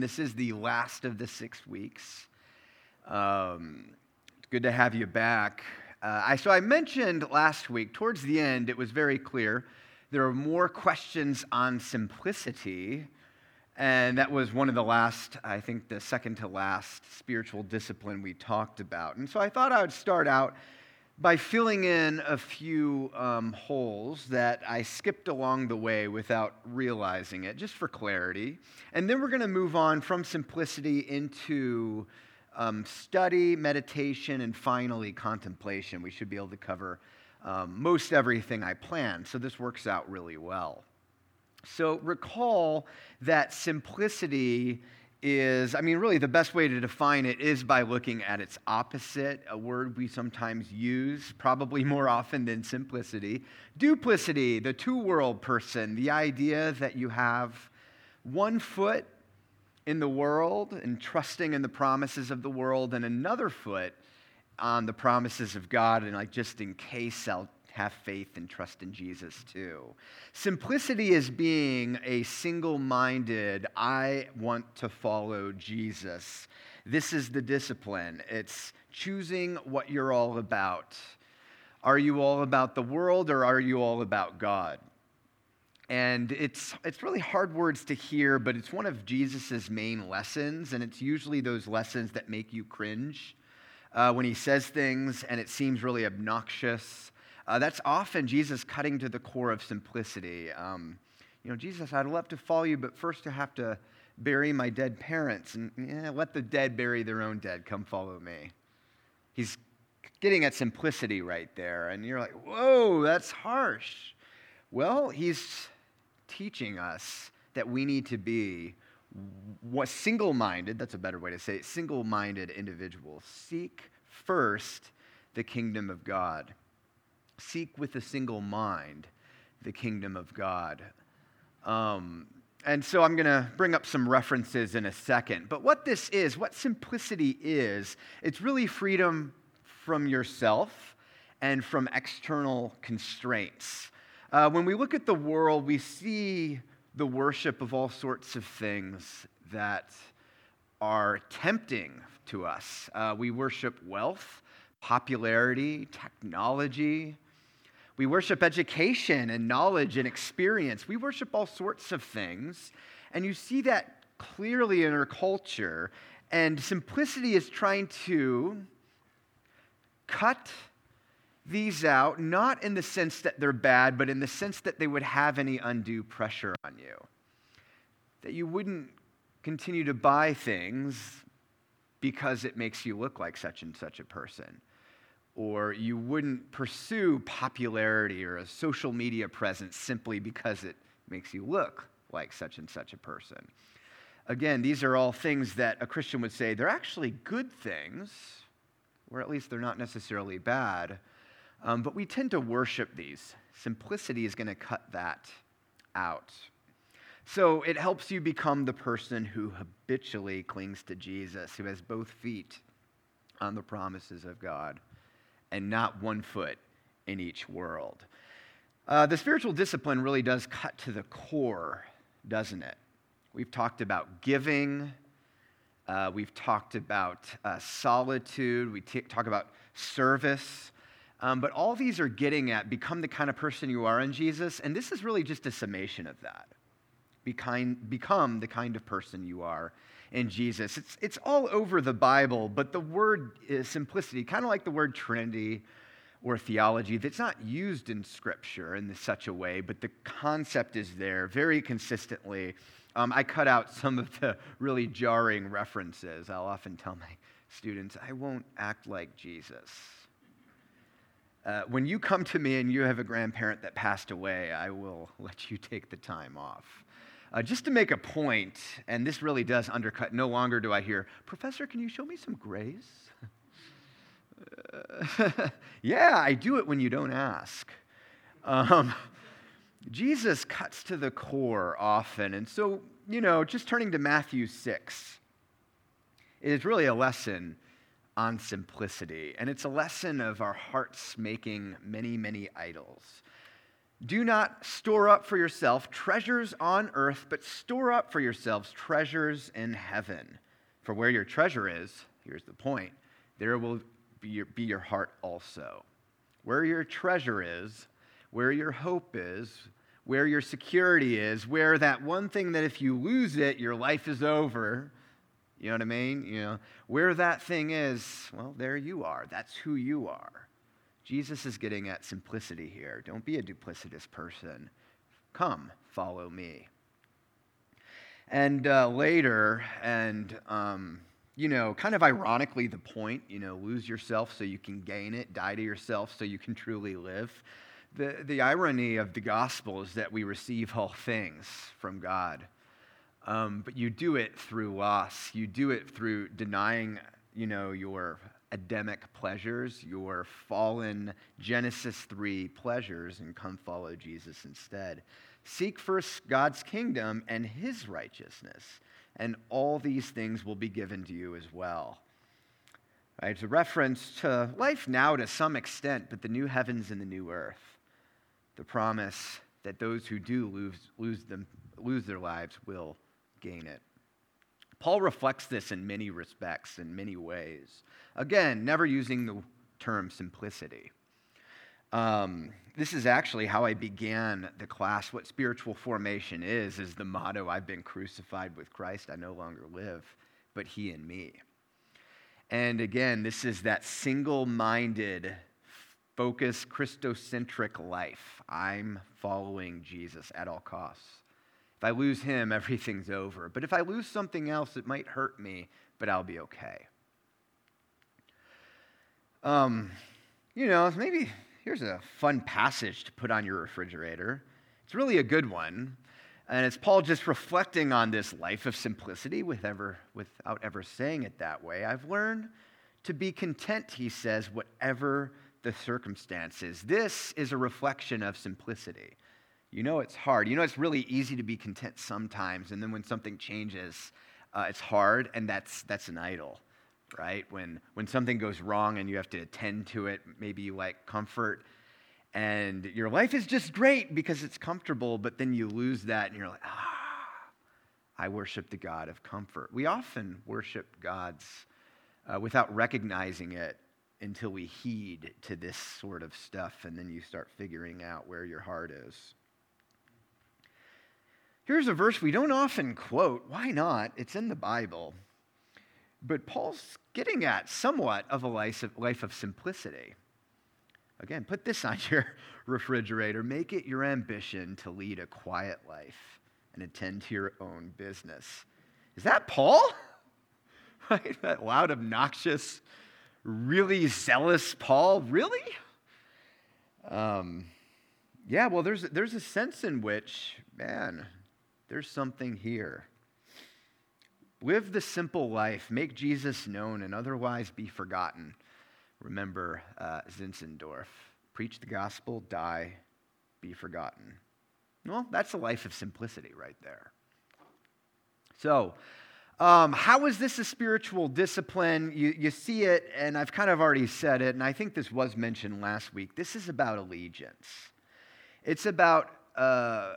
This is the last of the six weeks. Um, good to have you back. Uh, I, so I mentioned last week, towards the end, it was very clear there are more questions on simplicity. And that was one of the last, I think, the second to last spiritual discipline we talked about. And so I thought I would start out by filling in a few um, holes that I skipped along the way without realizing it, just for clarity. And then we're going to move on from simplicity into um, study, meditation, and finally contemplation. We should be able to cover um, most everything I planned, so this works out really well. So recall that simplicity is, I mean, really the best way to define it is by looking at its opposite, a word we sometimes use, probably more often than simplicity. Duplicity, the two world person, the idea that you have one foot in the world and trusting in the promises of the world, and another foot on the promises of God, and like just in case I'll have faith and trust in Jesus too. Simplicity is being a single minded, I want to follow Jesus. This is the discipline. It's choosing what you're all about. Are you all about the world or are you all about God? And it's, it's really hard words to hear, but it's one of Jesus' main lessons, and it's usually those lessons that make you cringe uh, when he says things and it seems really obnoxious uh, that's often Jesus cutting to the core of simplicity. Um, you know, Jesus, I'd love to follow you, but first I have to bury my dead parents. And yeah, let the dead bury their own dead. Come follow me. He's getting at simplicity right there. And you're like, whoa, that's harsh. Well, he's teaching us that we need to be single minded, that's a better way to say it, single minded individuals. Seek first the kingdom of God seek with a single mind the kingdom of God. Um, and so I'm going to bring up some references in a second. But what this is, what simplicity is, it's really freedom from yourself and from external constraints. Uh, when we look at the world, we see the worship of all sorts of things that are tempting to us. Uh, we worship wealth, popularity, technology, we worship education and knowledge and experience. We worship all sorts of things. And you see that clearly in our culture. And simplicity is trying to cut these out, not in the sense that they're bad, but in the sense that they would have any undue pressure on you. That you wouldn't continue to buy things because it makes you look like such and such a person or you wouldn't pursue popularity or a social media presence simply because it makes you look like such and such a person. Again, these are all things that a Christian would say they're actually good things, or at least they're not necessarily bad, um, but we tend to worship these. Simplicity is going to cut that out. So it helps you become the person who habitually clings to Jesus, who has both feet on the promises of God and not one foot in each world. Uh, the spiritual discipline really does cut to the core, doesn't it? We've talked about giving, uh, we've talked about uh, solitude, we t- talk about service. Um, but all these are getting at become the kind of person you are in Jesus, and this is really just a summation of that. Be kind, become the kind of person you are in Jesus. It's, it's all over the Bible, but the word is simplicity, kind of like the word Trinity or theology, that's not used in Scripture in such a way, but the concept is there very consistently. Um, I cut out some of the really jarring references. I'll often tell my students, I won't act like Jesus. Uh, when you come to me and you have a grandparent that passed away, I will let you take the time off. Uh, just to make a point, and this really does undercut, no longer do I hear, Professor, can you show me some grace? Uh, yeah, I do it when you don't ask. Um, Jesus cuts to the core often. And so, you know, just turning to Matthew 6, it is really a lesson on simplicity. And it's a lesson of our hearts making many, many idols. Do not store up for yourself treasures on earth, but store up for yourselves treasures in heaven. For where your treasure is, here's the point, there will be your, be your heart also. Where your treasure is, where your hope is, where your security is, where that one thing that if you lose it, your life is over. You know what I mean? You know, where that thing is, well, there you are. That's who you are. Jesus is getting at simplicity here. Don't be a duplicitous person. Come, follow me. And uh, later, and um, you know, kind of ironically, the point, you know, lose yourself so you can gain it, die to yourself so you can truly live. The, the irony of the gospel is that we receive all things from God, um, but you do it through loss. You do it through denying, you know, your Adamic pleasures, your fallen Genesis 3 pleasures, and come follow Jesus instead. Seek first God's kingdom and his righteousness, and all these things will be given to you as well. Right, it's a reference to life now to some extent, but the new heavens and the new earth the promise that those who do lose, lose, them, lose their lives will gain it. Paul reflects this in many respects, in many ways. Again, never using the term simplicity. Um, this is actually how I began the class. What spiritual formation is, is the motto I've been crucified with Christ. I no longer live, but he in me. And again, this is that single minded focused, Christocentric life. I'm following Jesus at all costs. If I lose him, everything's over. But if I lose something else, it might hurt me, but I'll be okay. Um, you know, maybe here's a fun passage to put on your refrigerator. It's really a good one. And it's Paul just reflecting on this life of simplicity with ever, without ever saying it that way. I've learned to be content, he says, whatever the circumstances. This is a reflection of simplicity. You know it's hard. You know it's really easy to be content sometimes, and then when something changes, uh, it's hard, and that's, that's an idol, right? When, when something goes wrong and you have to attend to it, maybe you like comfort, and your life is just great because it's comfortable, but then you lose that, and you're like, ah, I worship the God of comfort. We often worship gods uh, without recognizing it until we heed to this sort of stuff, and then you start figuring out where your heart is. Here's a verse we don't often quote. Why not? It's in the Bible. But Paul's getting at somewhat of a life of, simplicity. Again, put this on your refrigerator. Make it your ambition to lead a quiet life and attend to your own business. Is that Paul? Right? That loud, obnoxious, really zealous Paul? Really? Um, yeah, well, there's, there's a sense in which, man, there's something here. Live the simple life, make Jesus known, and otherwise be forgotten. Remember uh, Zinzendorf. Preach the gospel, die, be forgotten. Well, that's a life of simplicity right there. So, um, how is this a spiritual discipline? You, you see it, and I've kind of already said it, and I think this was mentioned last week. This is about allegiance. It's about uh,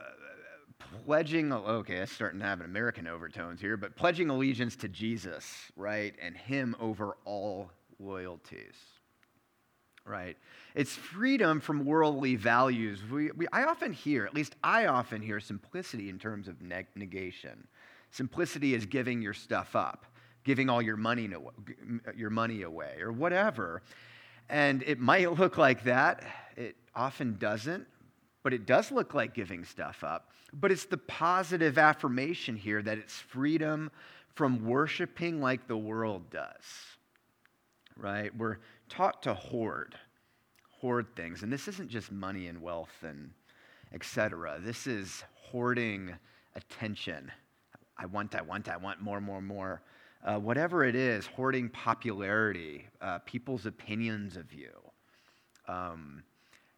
pledging, okay, it's starting to have an American overtones here, but pledging allegiance to Jesus, right, and Him over all loyalties, right? It's freedom from worldly values. We, we, I often hear, at least I often hear, simplicity in terms of neg- negation. Simplicity is giving your stuff up, giving all your money, uh, your money away, or whatever. And it might look like that. It often doesn't, but it does look like giving stuff up. But it's the positive affirmation here that it's freedom from worshiping like the world does, right? We're taught to hoard, hoard things. And this isn't just money and wealth and etc. This is hoarding attention I want, I want, I want more, more, more. Uh, whatever it is, hoarding popularity, uh, people's opinions of you. Um,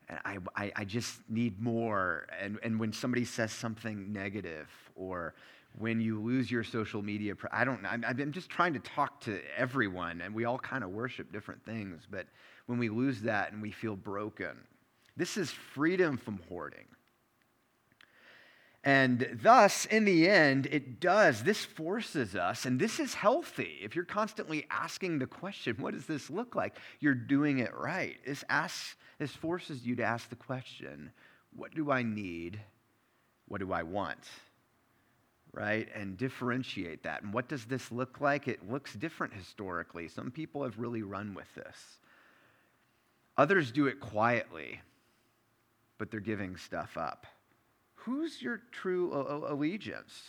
I, I, I, just need more. And, and when somebody says something negative, or when you lose your social media, I don't know. I'm, I'm just trying to talk to everyone, and we all kind of worship different things. But when we lose that and we feel broken, This is freedom from hoarding. And thus, in the end, it does. This forces us, and this is healthy. If you're constantly asking the question, what does this look like? You're doing it right. This, asks, this forces you to ask the question, what do I need? What do I want? Right? And differentiate that. And what does this look like? It looks different historically. Some people have really run with this, others do it quietly, but they're giving stuff up. Who's your true allegiance?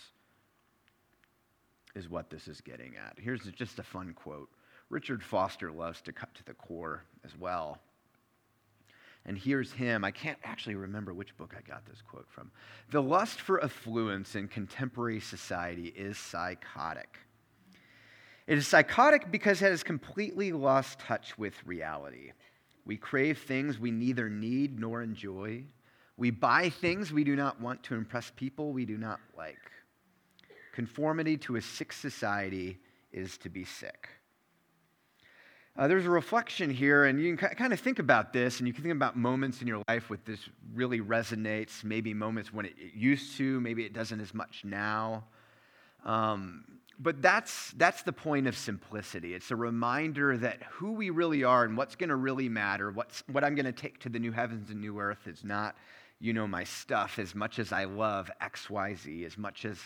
Is what this is getting at. Here's just a fun quote. Richard Foster loves to cut to the core as well. And here's him. I can't actually remember which book I got this quote from. The lust for affluence in contemporary society is psychotic. It is psychotic because it has completely lost touch with reality. We crave things we neither need nor enjoy. We buy things we do not want to impress people we do not like. Conformity to a sick society is to be sick. Uh, there's a reflection here, and you can kind of think about this, and you can think about moments in your life where this really resonates, maybe moments when it, used to, maybe it doesn't as much now. Um, but that's, that's the point of simplicity. It's a reminder that who we really are and what's going to really matter, what's, what I'm going to take to the new heavens and new earth is not you know my stuff as much as I love XYZ, as much as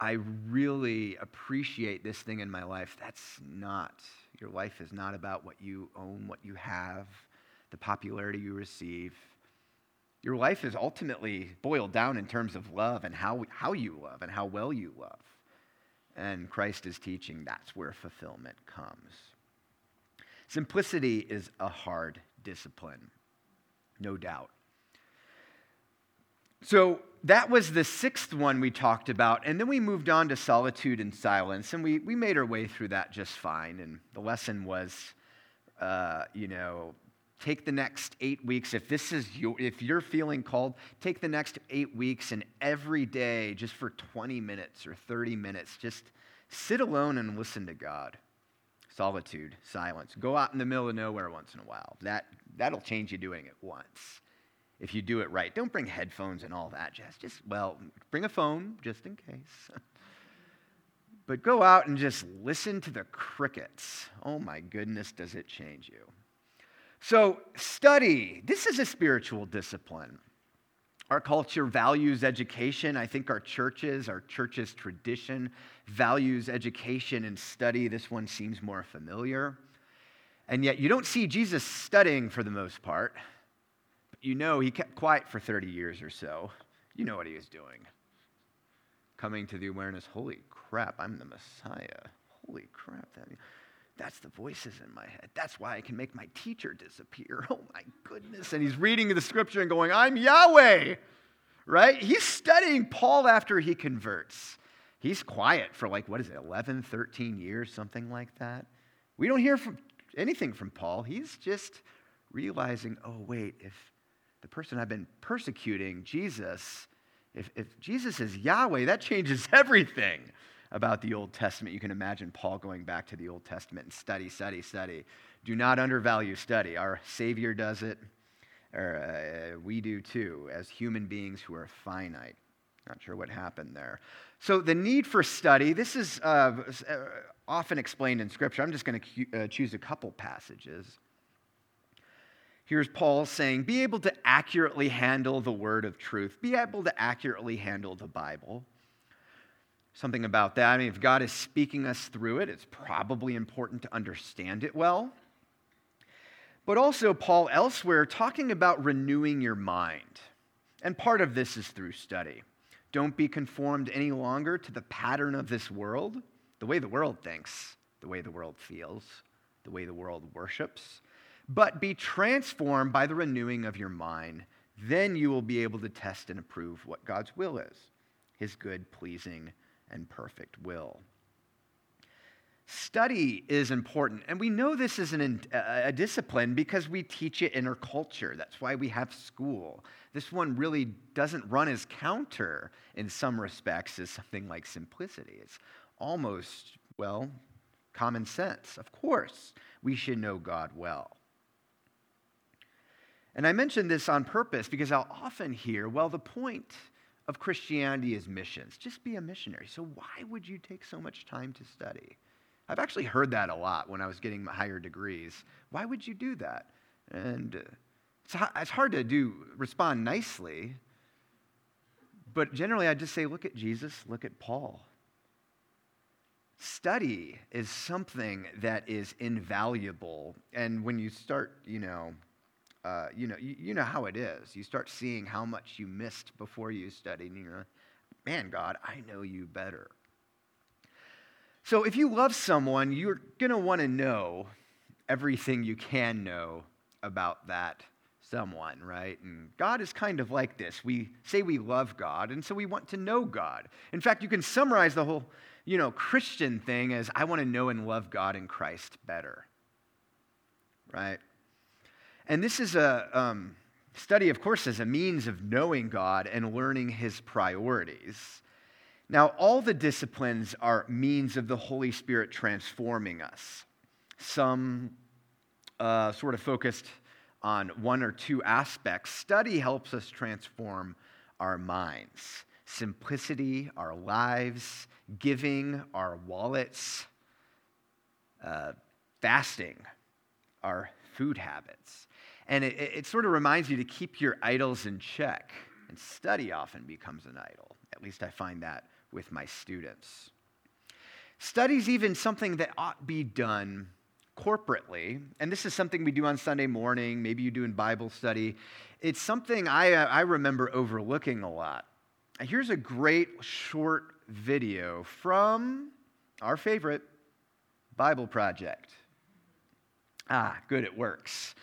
I really appreciate this thing in my life. That's not, your life is not about what you own, what you have, the popularity you receive. Your life is ultimately boiled down in terms of love and how, how you love and how well you love. And Christ is teaching that's where fulfillment comes. Simplicity is a hard discipline, no doubt. So that was the sixth one we talked about. And then we moved on to solitude and silence. And we, we made our way through that just fine. And the lesson was, uh, you know, take the next eight weeks. If this is your, if you're feeling called, take the next eight weeks and every day, just for 20 minutes or 30 minutes, just sit alone and listen to God. Solitude, silence. Go out in the middle of nowhere once in a while. That, that'll change you doing it once if you do it right. Don't bring headphones and all that jazz. Just, well, bring a phone just in case. but go out and just listen to the crickets. Oh my goodness, does it change you? So, study. This is a spiritual discipline. Our culture values education. I think our churches, our church's tradition values education and study. This one seems more familiar. And yet, you don't see Jesus studying for the most part you know he kept quiet for 30 years or so. You know what he was doing. Coming to the awareness, holy crap, I'm the Messiah. Holy crap, that, that's the voices in my head. That's why I can make my teacher disappear. Oh my goodness. And he's reading the scripture and going, I'm Yahweh, right? He's studying Paul after he converts. He's quiet for like, what is it, 11, 13 years, something like that. We don't hear from anything from Paul. He's just realizing, oh, wait, if the person I've been persecuting, Jesus, if, if Jesus is Yahweh, that changes everything about the Old Testament. You can imagine Paul going back to the Old Testament and study, study, study. Do not undervalue study. Our Savior does it, or uh, we do too, as human beings who are finite. Not sure what happened there. So, the need for study, this is uh, uh often explained in Scripture. I'm just going to uh, choose a couple passages. Here's Paul saying, be able to accurately handle the word of truth, be able to accurately handle the Bible. Something about that. I mean, if God is speaking us through it, it's probably important to understand it well. But also, Paul elsewhere talking about renewing your mind. And part of this is through study. Don't be conformed any longer to the pattern of this world, the way the world thinks, the way the world feels, the way the world worships but be transformed by the renewing of your mind. Then you will be able to test and approve what God's will is his good, pleasing, and perfect will. Study is important, and we know this is an, a discipline because we teach it in our culture. That's why we have school. This one really doesn't run as counter in some respects as something like simplicity. It's almost, well, common sense. Of course, we should know God well. And I mention this on purpose because I'll often hear, well, the point of Christianity is missions. Just be a missionary. So why would you take so much time to study? I've actually heard that a lot when I was getting higher degrees. Why would you do that? And uh, it's hard to do respond nicely, but generally I just say, look at Jesus, look at Paul. Study is something that is invaluable, and when you start, you know, uh, you know, you, you, know how it is. You start seeing how much you missed before you studied, and you're like, man, God, I know you better. So if you love someone, you're going to want to know everything you can know about that someone, right? And God is kind of like this. We say we love God, and so we want to know God. In fact, you can summarize the whole, you know, Christian thing as I want to know and love God and Christ better, right? And this is a um, study, of course, as a means of knowing God and learning his priorities. Now, all the disciplines are means of the Holy Spirit transforming us. Some uh, sort of focused on one or two aspects. Study helps us transform our minds, simplicity, our lives, giving, our wallets, uh, fasting, our food habits. And it, it sort of reminds you to keep your idols in check. And study often becomes an idol. At least I find that with my students. Study's even something that ought be done corporately, and this is something we do on Sunday morning, maybe you do in Bible study. It's something I, I remember overlooking a lot. Here's a great short video from our favorite Bible Project. Ah, good, it works.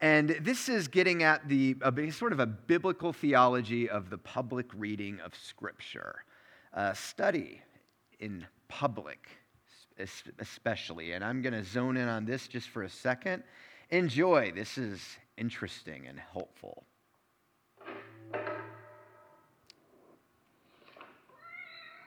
And this is getting at the a, sort of a biblical theology of the public reading of Scripture. Uh, study in public, especially. And I'm going to zone in on this just for a second. Enjoy. This is interesting and helpful.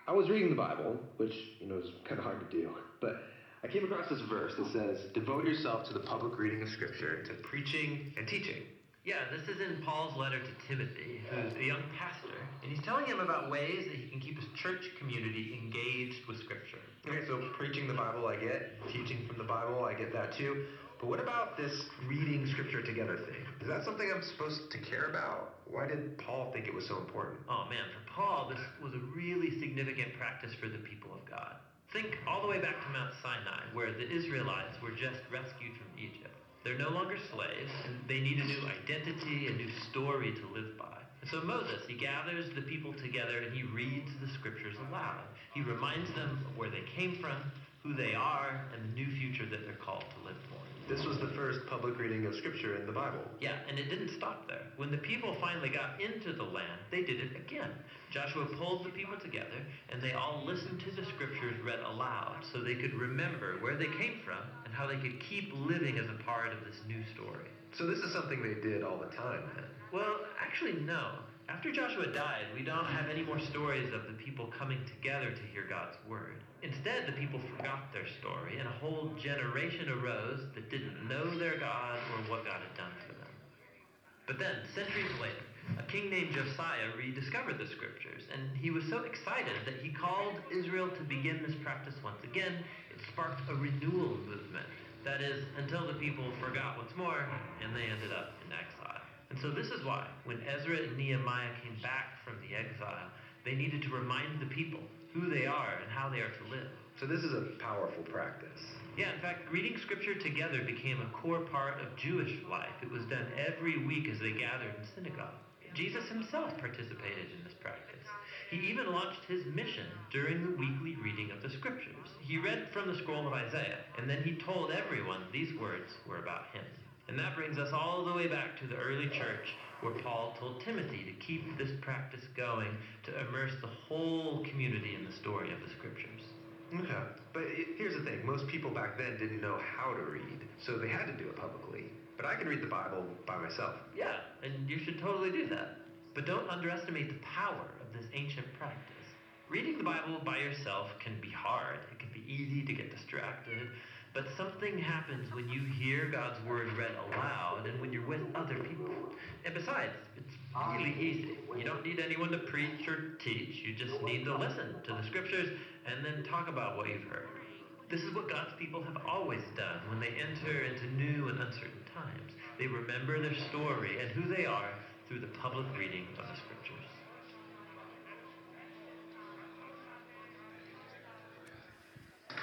I was reading the Bible, which, you know, is kind of hard to do, but I came across this verse that says, Devote yourself to the public reading of Scripture, to preaching and teaching. Yeah, this is in Paul's letter to Timothy, who's a young pastor, and he's telling him about ways that he can keep his church community engaged with Scripture. Okay, so preaching the Bible, I get. Teaching from the Bible, I get that too. But what about this reading Scripture together thing? Is that something I'm supposed to care about? Why did Paul think it was so important? Oh man, for Paul, this was a really significant practice for the people of God. Think all the way back to Mount Sinai, where the Israelites were just rescued from Egypt. They're no longer slaves, and they need a new identity, a new story to live by. And so Moses, he gathers the people together and he reads the scriptures aloud. He reminds them of where they came from, who they are, and the new future that they're called to live for. This was the first public reading of scripture in the Bible. Yeah, and it didn't stop there. When the people finally got into the land, they did it again. Joshua pulled the people together, and they all listened to the scriptures read aloud so they could remember where they came from and how they could keep living as a part of this new story. So this is something they did all the time, then? Well, actually, no. After Joshua died, we don't have any more stories of the people coming together to hear God's word. Instead, the people forgot their story, and a whole generation arose that didn't know their God or what God had done for them. But then, centuries later, a king named Josiah rediscovered the scriptures, and he was so excited that he called Israel to begin this practice once again. It sparked a renewal movement. That is, until the people forgot once more, and they ended up in exile. And so this is why, when Ezra and Nehemiah came back from the exile, they needed to remind the people who they are and how they are to live. So this is a powerful practice. Yeah, in fact, reading scripture together became a core part of Jewish life. It was done every week as they gathered in synagogue. Jesus himself participated in this practice. He even launched his mission during the weekly reading of the scriptures. He read from the scroll of Isaiah, and then he told everyone these words were about him. And that brings us all the way back to the early church where Paul told Timothy to keep this practice going to immerse the whole community in the story of the scriptures. Okay, but here's the thing most people back then didn't know how to read, so they had to do it publicly. But I can read the Bible by myself. Yeah, and you should totally do that. But don't underestimate the power of this ancient practice. Reading the Bible by yourself can be hard. It can be easy to get distracted. But something happens when you hear God's word read aloud and when you're with other people. And besides, it's really easy. You don't need anyone to preach or teach. You just need to listen to the scriptures and then talk about what you've heard. This is what God's people have always done when they enter into new and uncertain times. They remember their story and who they are through the public reading of the scriptures.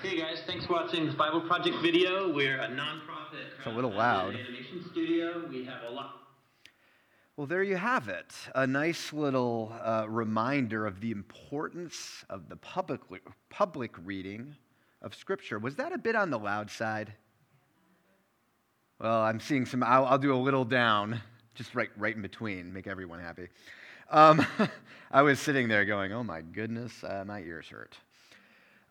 Hey guys, thanks for watching this Bible Project video. We're a nonprofit. It's a little loud. Animation studio. We have a lot. Well, there you have it. A nice little uh, reminder of the importance of the public, public reading of Scripture. Was that a bit on the loud side? Well, I'm seeing some, I'll, I'll do a little down, just right, right in between, make everyone happy. Um, I was sitting there going, oh my goodness, uh, my ears hurt.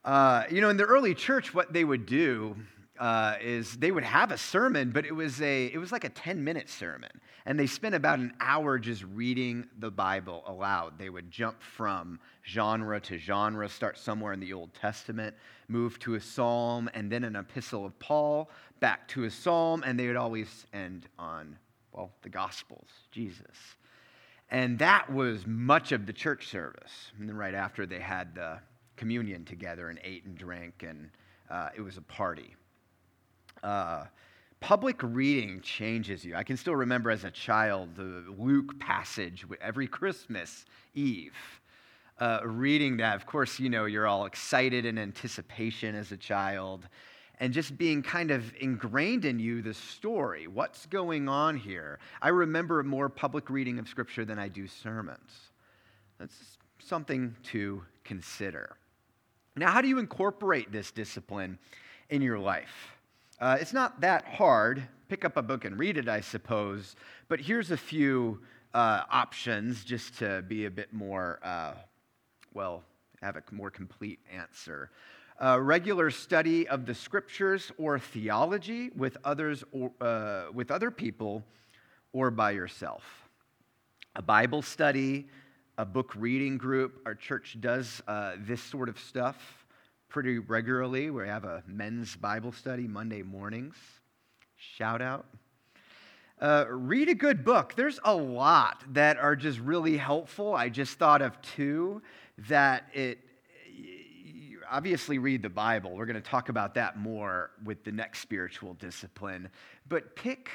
Uh, you know, in the early church, what they would do uh, is they would have a sermon, but it was a it was like a ten minute sermon, and they spent about an hour just reading the Bible aloud. They would jump from genre to genre, start somewhere in the Old Testament, move to a psalm, and then an epistle of Paul, back to a psalm, and they would always end on well the Gospels, Jesus. And that was much of the church service. And then right after they had the communion together and ate and drank, and uh, it was a party. Uh, public reading changes you. I can still remember as a child the Luke passage every Christmas Eve. Uh, reading that, of course, you know, you're all excited in anticipation as a child, and just being kind of ingrained in you the story. What's going on here? I remember more public reading of Scripture than I do sermons. That's something to consider. Now, how do you incorporate this discipline in your life? Uh, it's not that hard. Pick up a book and read it, I suppose. But here's a few uh, options just to be a bit more, uh, well, have a more complete answer. Uh, regular study of the scriptures or theology with others or, uh, with other people or by yourself. A Bible study, a book reading group. Our church does uh, this sort of stuff pretty regularly. We have a men's Bible study Monday mornings. Shout out. Uh, read a good book. There's a lot that are just really helpful. I just thought of two that it obviously read the Bible. We're going to talk about that more with the next spiritual discipline. But pick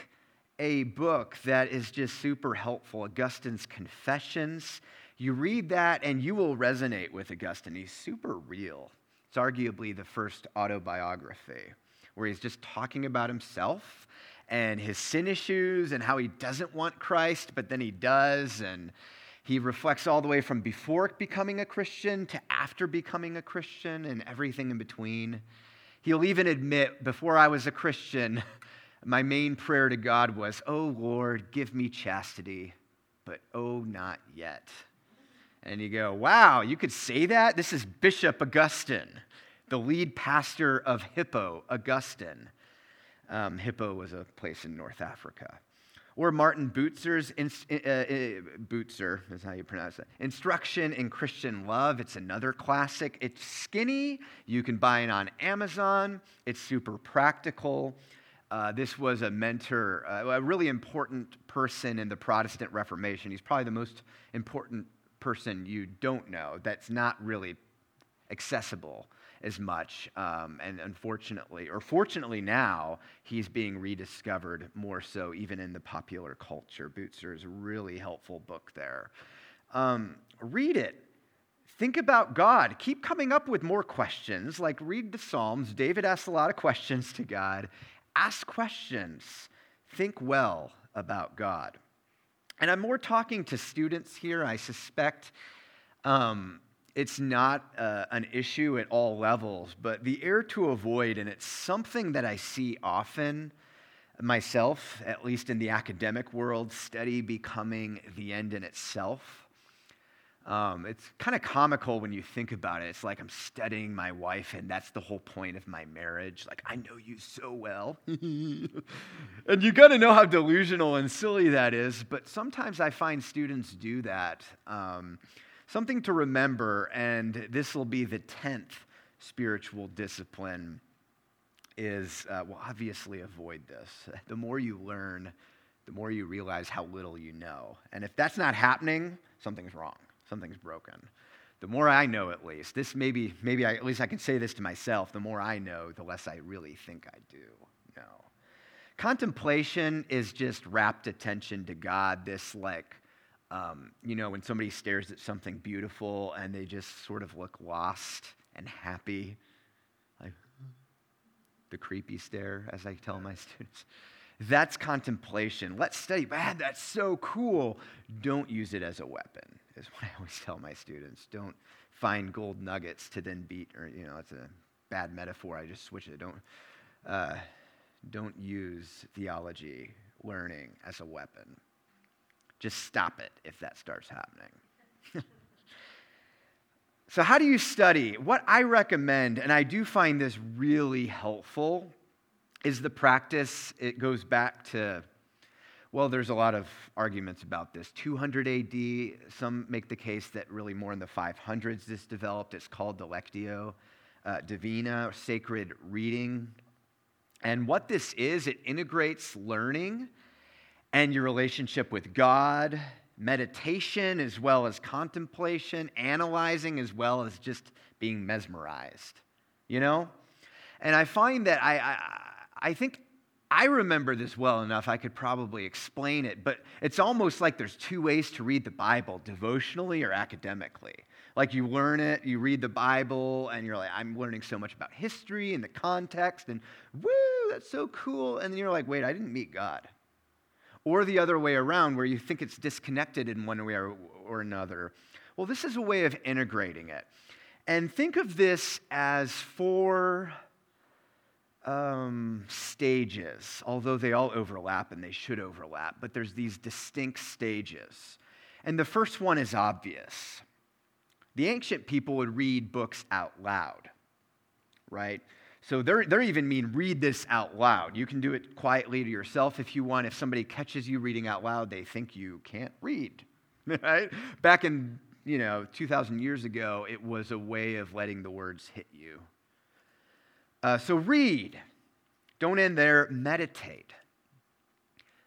a book that is just super helpful Augustine's Confessions. You read that and you will resonate with Augustine. He's super real. It's arguably the first autobiography where he's just talking about himself and his sin issues and how he doesn't want Christ, but then he does. And he reflects all the way from before becoming a Christian to after becoming a Christian and everything in between. He'll even admit, before I was a Christian, my main prayer to God was, Oh Lord, give me chastity, but oh, not yet. And you go, wow, you could say that? This is Bishop Augustine, the lead pastor of Hippo, Augustine. Um, Hippo was a place in North Africa. Or Martin Bucer's, uh, uh, Bucer is how you pronounce it, Instruction in Christian Love. It's another classic. It's skinny. You can buy it on Amazon. It's super practical. Uh, this was a mentor, uh, a really important person in the Protestant Reformation. He's probably the most important person you don't know that's not really accessible as much. Um, and unfortunately, or fortunately now, he's being rediscovered more so even in the popular culture. Bucer is a really helpful book there. Um, read it. Think about God. Keep coming up with more questions. Like read the Psalms. David asks a lot of questions to God. Ask questions. Think well about God. And I'm more talking to students here. I suspect um, it's not uh, an issue at all levels, but the error to avoid, and it's something that I see often myself, at least in the academic world, study becoming the end in itself. Um, it's kind of comical when you think about it. It's like I'm studying my wife, and that's the whole point of my marriage. Like, I know you so well. and you got to know how delusional and silly that is. But sometimes I find students do that. Um, Something to remember, and this will be the 10th spiritual discipline, is uh, well, obviously avoid this. The more you learn, the more you realize how little you know. And if that's not happening, something's wrong, something's broken. The more I know, at least, this maybe, maybe I, at least I can say this to myself the more I know, the less I really think I do know. Contemplation is just rapt attention to God, this like, um, you know, when somebody stares at something beautiful and they just sort of look lost and happy, like the creepy stare, as I tell my students. That's contemplation. Let's study. Man, that's so cool. Don't use it as a weapon, is what I always tell my students. Don't find gold nuggets to then beat, or, you know, it's a bad metaphor. I just switch it. Don't, uh, don't use theology learning as a weapon. Just stop it if that starts happening. so, how do you study? What I recommend, and I do find this really helpful, is the practice. It goes back to, well, there's a lot of arguments about this. 200 AD, some make the case that really more in the 500s this developed. It's called the Lectio uh, Divina, sacred reading. And what this is, it integrates learning and your relationship with God, meditation as well as contemplation, analyzing as well as just being mesmerized, you know? And I find that I, I, I think I remember this well enough, I could probably explain it, but it's almost like there's two ways to read the Bible devotionally or academically. Like you learn it, you read the Bible, and you're like, I'm learning so much about history and the context, and woo, that's so cool. And then you're like, wait, I didn't meet God or the other way around, where you think it's disconnected in one way or, or another. Well, this is a way of integrating it. And think of this as four um, stages, although they all overlap and they should overlap, but there's these distinct stages. And the first one is obvious. The ancient people would read books out loud, right? So they're, they're even mean read this out loud. You can do it quietly to yourself if you want. If somebody catches you reading out loud, they think you can't read. Right? Back in, you know, 2,000 years ago, it was a way of letting the words hit you. Uh, so read. Don't end there. Meditate.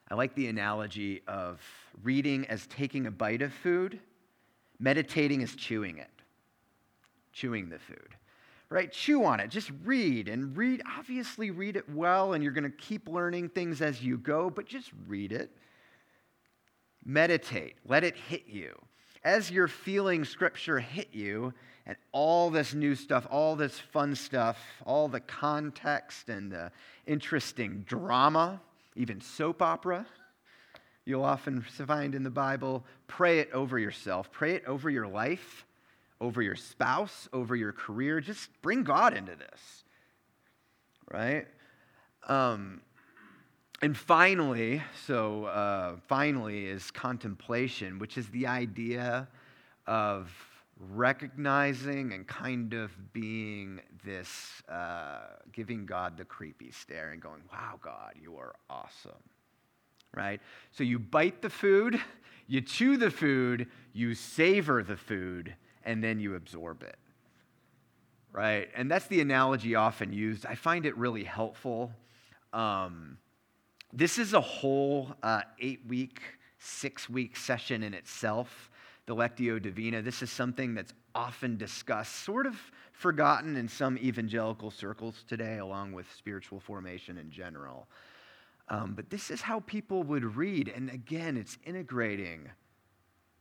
I like the analogy of reading as taking a bite of food, meditating as chewing it, chewing the food right? Chew on it. Just read and read. Obviously, read it well, and you're going to keep learning things as you go, but just read it. Meditate. Let it hit you. As you're feeling Scripture hit you, and all this new stuff, all this fun stuff, all the context and the interesting drama, even soap opera, you'll often find in the Bible, pray it over yourself, pray it over your life over your spouse, over your career. Just bring God into this, right? Um, and finally, so uh, finally is contemplation, which is the idea of recognizing and kind of being this, uh, giving God the creepy stare and going, wow, God, you are awesome. Right? So you bite the food, you chew the food, you savor the food, and then you absorb it. Right? And that's the analogy often used. I find it really helpful. Um, this is a whole uh, eight week, six week session in itself, the Lectio Divina. This is something that's often discussed, sort of forgotten in some evangelical circles today, along with spiritual formation in general. Um, but this is how people would read. And again, it's integrating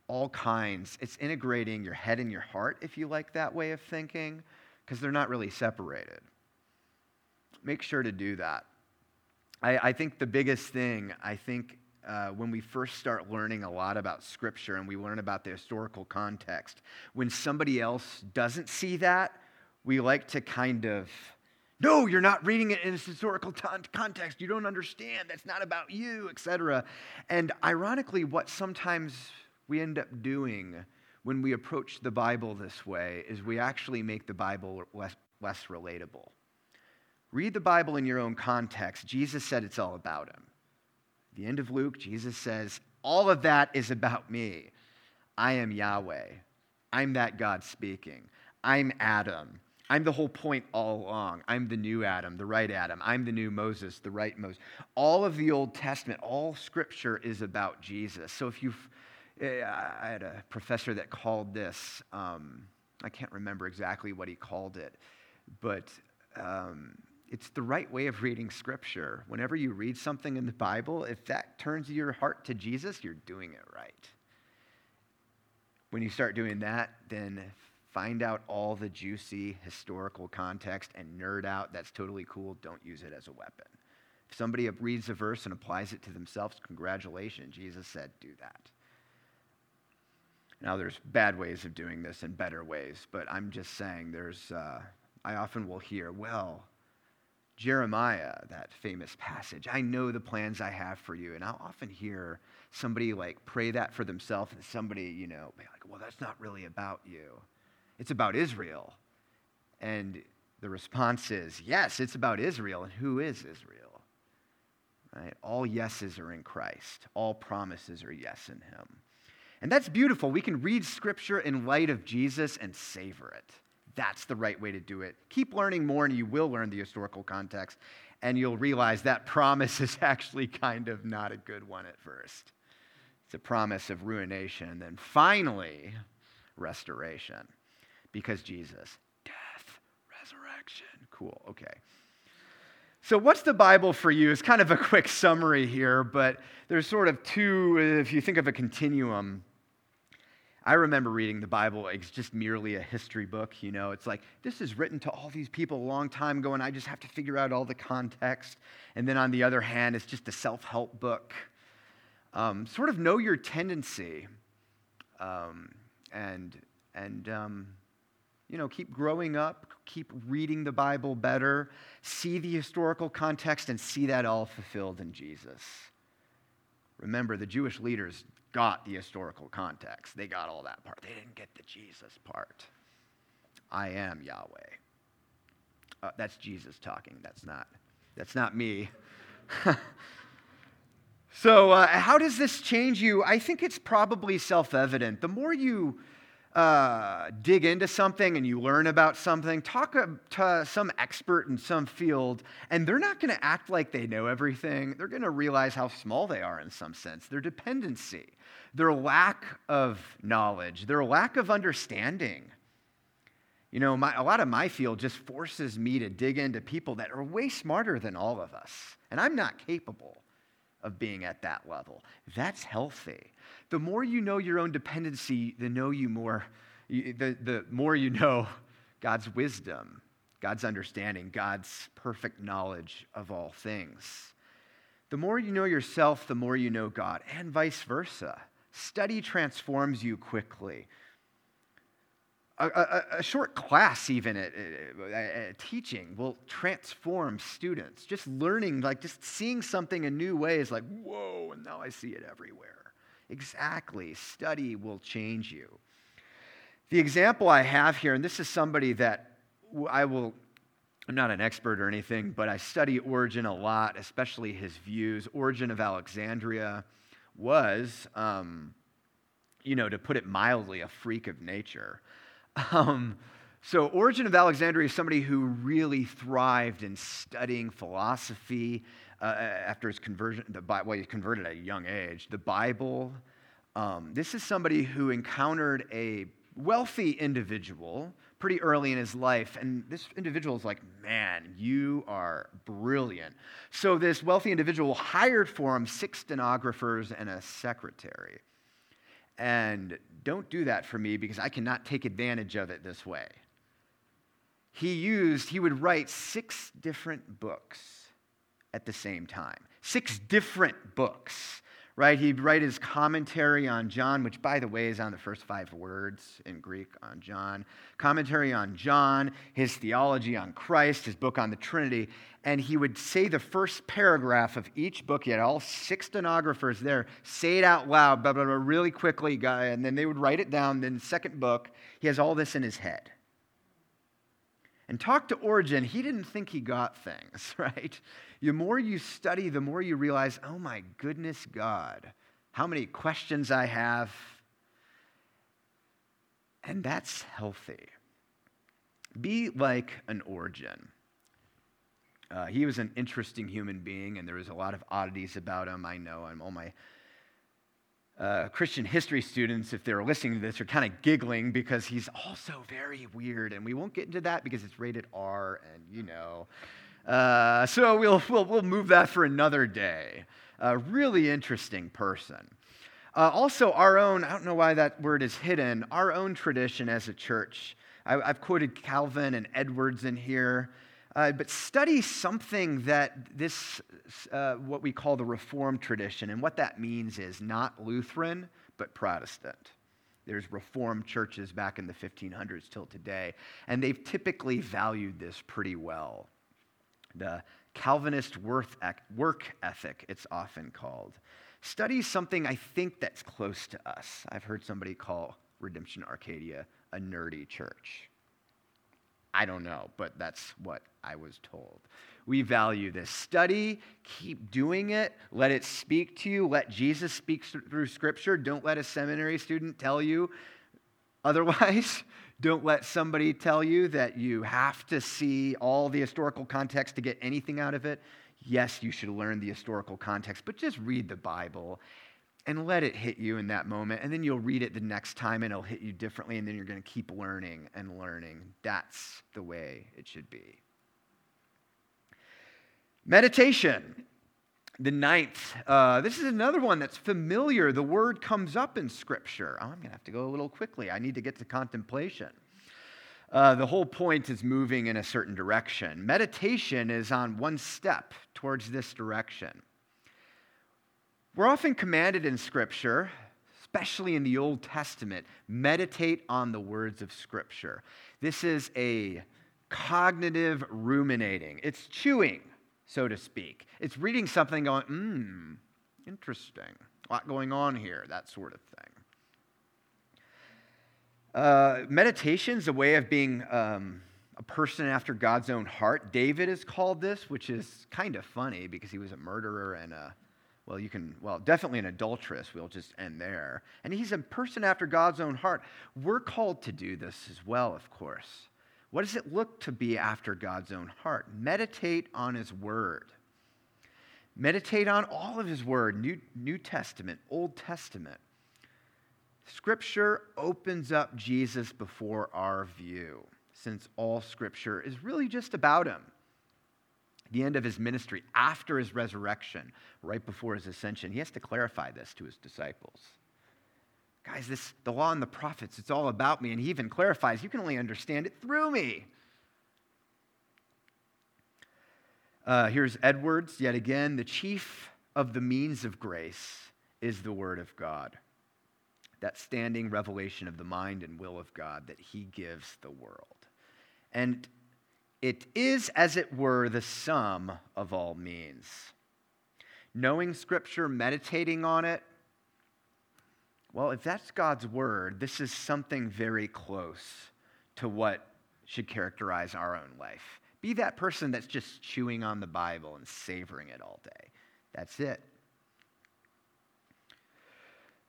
all kinds. It's integrating your head and your heart, if you like that way of thinking, because they're not really separated. Make sure to do that. I, I think the biggest thing, I think, uh, when we first start learning a lot about Scripture and we learn about the historical context, when somebody else doesn't see that, we like to kind of, no, you're not reading it in its historical t- context. You don't understand. That's not about you, etc. And ironically, what sometimes we end up doing when we approach the Bible this way is we actually make the Bible less, less relatable. Read the Bible in your own context. Jesus said it's all about him. At the end of Luke, Jesus says, All of that is about me. I am Yahweh. I'm that God speaking. I'm Adam. I'm the whole point all along. I'm the new Adam, the right Adam. I'm the new Moses, the right Moses. All of the Old Testament, all scripture is about Jesus. So if you've, eh, I had a professor that called this, um, I can't remember exactly what he called it, but um, it's the right way of reading scripture. Whenever you read something in the Bible, if that turns your heart to Jesus, you're doing it right. When you start doing that, then find out all the juicy historical context and nerd out. That's totally cool. Don't use it as a weapon. If somebody reads a verse and applies it to themselves, congratulations. Jesus said, do that. Now, there's bad ways of doing this and better ways, but I'm just saying there's, uh, I often will hear, well, Jeremiah, that famous passage, I know the plans I have for you. And I'll often hear somebody like pray that for themselves and somebody, you know, be like, well, that's not really about you. It's about Israel. And the response is, yes, it's about Israel. And who is Israel? Right? All yeses are in Christ, all promises are yes in him. And that's beautiful. We can read scripture in light of Jesus and savor it. That's the right way to do it. Keep learning more, and you will learn the historical context, and you'll realize that promise is actually kind of not a good one at first. It's a promise of ruination, and then finally, restoration. Because Jesus, death, resurrection. Cool, okay. So, what's the Bible for you? It's kind of a quick summary here, but there's sort of two, if you think of a continuum I remember reading the Bible it's just merely a history book. You know, it's like, this is written to all these people a long time ago, and I just have to figure out all the context. And then on the other hand, it's just a self help book. Um, sort of know your tendency um, and, and um, you know, keep growing up, keep reading the Bible better, see the historical context, and see that all fulfilled in Jesus. Remember, the Jewish leaders got the historical context. They got all that part. They didn't get the Jesus part. I am Yahweh. Uh, that's Jesus talking. That's not. That's not me. so, uh, how does this change you? I think it's probably self-evident. The more you uh, dig into something and you learn about something, talk to some expert in some field, and they're not going to act like they know everything. They're going to realize how small they are in some sense, their dependency, their lack of knowledge, their lack of understanding. You know, my, a lot of my field just forces me to dig into people that are way smarter than all of us, and I'm not capable of being at that level. That's healthy. The more you know your own dependency, the know you more, the, the more you know God's wisdom, God's understanding, God's perfect knowledge of all things. The more you know yourself, the more you know God, and vice versa. Study transforms you quickly a, a, short class, even at, at, at, teaching, will transform students. Just learning, like just seeing something a new way is like, whoa, and now I see it everywhere. Exactly. Study will change you. The example I have here, and this is somebody that I will, I'm not an expert or anything, but I study Origen a lot, especially his views. Origen of Alexandria was, um, you know, to put it mildly, a freak of nature. Um, so, Origen of Alexandria is somebody who really thrived in studying philosophy uh, after his conversion. The well, he converted at a young age. The Bible. Um, this is somebody who encountered a wealthy individual pretty early in his life. And this individual is like, man, you are brilliant. So, this wealthy individual hired for him six stenographers and a secretary. And don't do that for me because I cannot take advantage of it this way. He used, he would write six different books at the same time. Six different books, right? He'd write his commentary on John, which, by the way, is on the first five words in Greek on John. Commentary on John, his theology on Christ, his book on the Trinity and he would say the first paragraph of each book. He had all six stenographers there say it out loud, blah, blah, blah, really quickly, and then they would write it down. Then, second book, he has all this in his head. And talk to Origen, he didn't think he got things, right? The more you study, the more you realize, oh my goodness, God, how many questions I have. And that's healthy. Be like an Origen. Uh, he was an interesting human being, and there was a lot of oddities about him. I know. I'm all my uh, Christian history students, if they're listening to this, are kind of giggling because he's also very weird, and we won't get into that because it's rated R, and you know. Uh, so we'll, we'll, we'll move that for another day. A really interesting person. Uh, also, our own, I don't know why that word is hidden, our own tradition as a church. I, have quoted Calvin and Edwards in here. Uh, but study something that this, uh, what we call the Reformed tradition, and what that means is not Lutheran, but Protestant. There's Reformed churches back in the 1500s till today, and they've typically valued this pretty well. The Calvinist work ethic, it's often called. Study something I think that's close to us. I've heard somebody call Redemption Arcadia a nerdy church. I don't know, but that's what I was told. We value this. Study, keep doing it, let it speak to you, let Jesus speak through Scripture. Don't let a seminary student tell you otherwise. Don't let somebody tell you that you have to see all the historical context to get anything out of it. Yes, you should learn the historical context, but just read the Bible and let it hit you in that moment. And then you'll read it the next time and it'll hit you differently. And then you're going to keep learning and learning. That's the way it should be. Meditation. The ninth. Uh, this is another one that's familiar. The word comes up in Scripture. Oh, I'm going to have to go a little quickly. I need to get to contemplation. Uh, the whole point is moving in a certain direction. Meditation is on one step towards this direction. We're often commanded in Scripture, especially in the Old Testament, meditate on the words of Scripture. This is a cognitive ruminating, it's chewing, so to speak. It's reading something going, hmm, interesting, a lot going on here, that sort of thing. Uh, meditation is a way of being um, a person after God's own heart. David is called this, which is kind of funny because he was a murderer and a well, you can, well, definitely an adulteress. We'll just end there. And he's a person after God's own heart. We're called to do this as well, of course. What does it look to be after God's own heart? Meditate on his word. Meditate on all of his word, New, New Testament, Old Testament. Scripture opens up Jesus before our view, since all Scripture is really just about him the end of his ministry, after his resurrection, right before his ascension. He has to clarify this to his disciples. Guys, this the law and the prophets, it's all about me. And he even clarifies, you can only understand it through me. Uh, here's Edwards, yet again, the chief of the means of grace is the Word of God. That standing revelation of the mind and will of God that He gives the world. And it is, as it were, the sum of all means. Knowing Scripture, meditating on it, well, if that's God's word, this is something very close to what should characterize our own life. Be that person that's just chewing on the Bible and savoring it all day. That's it.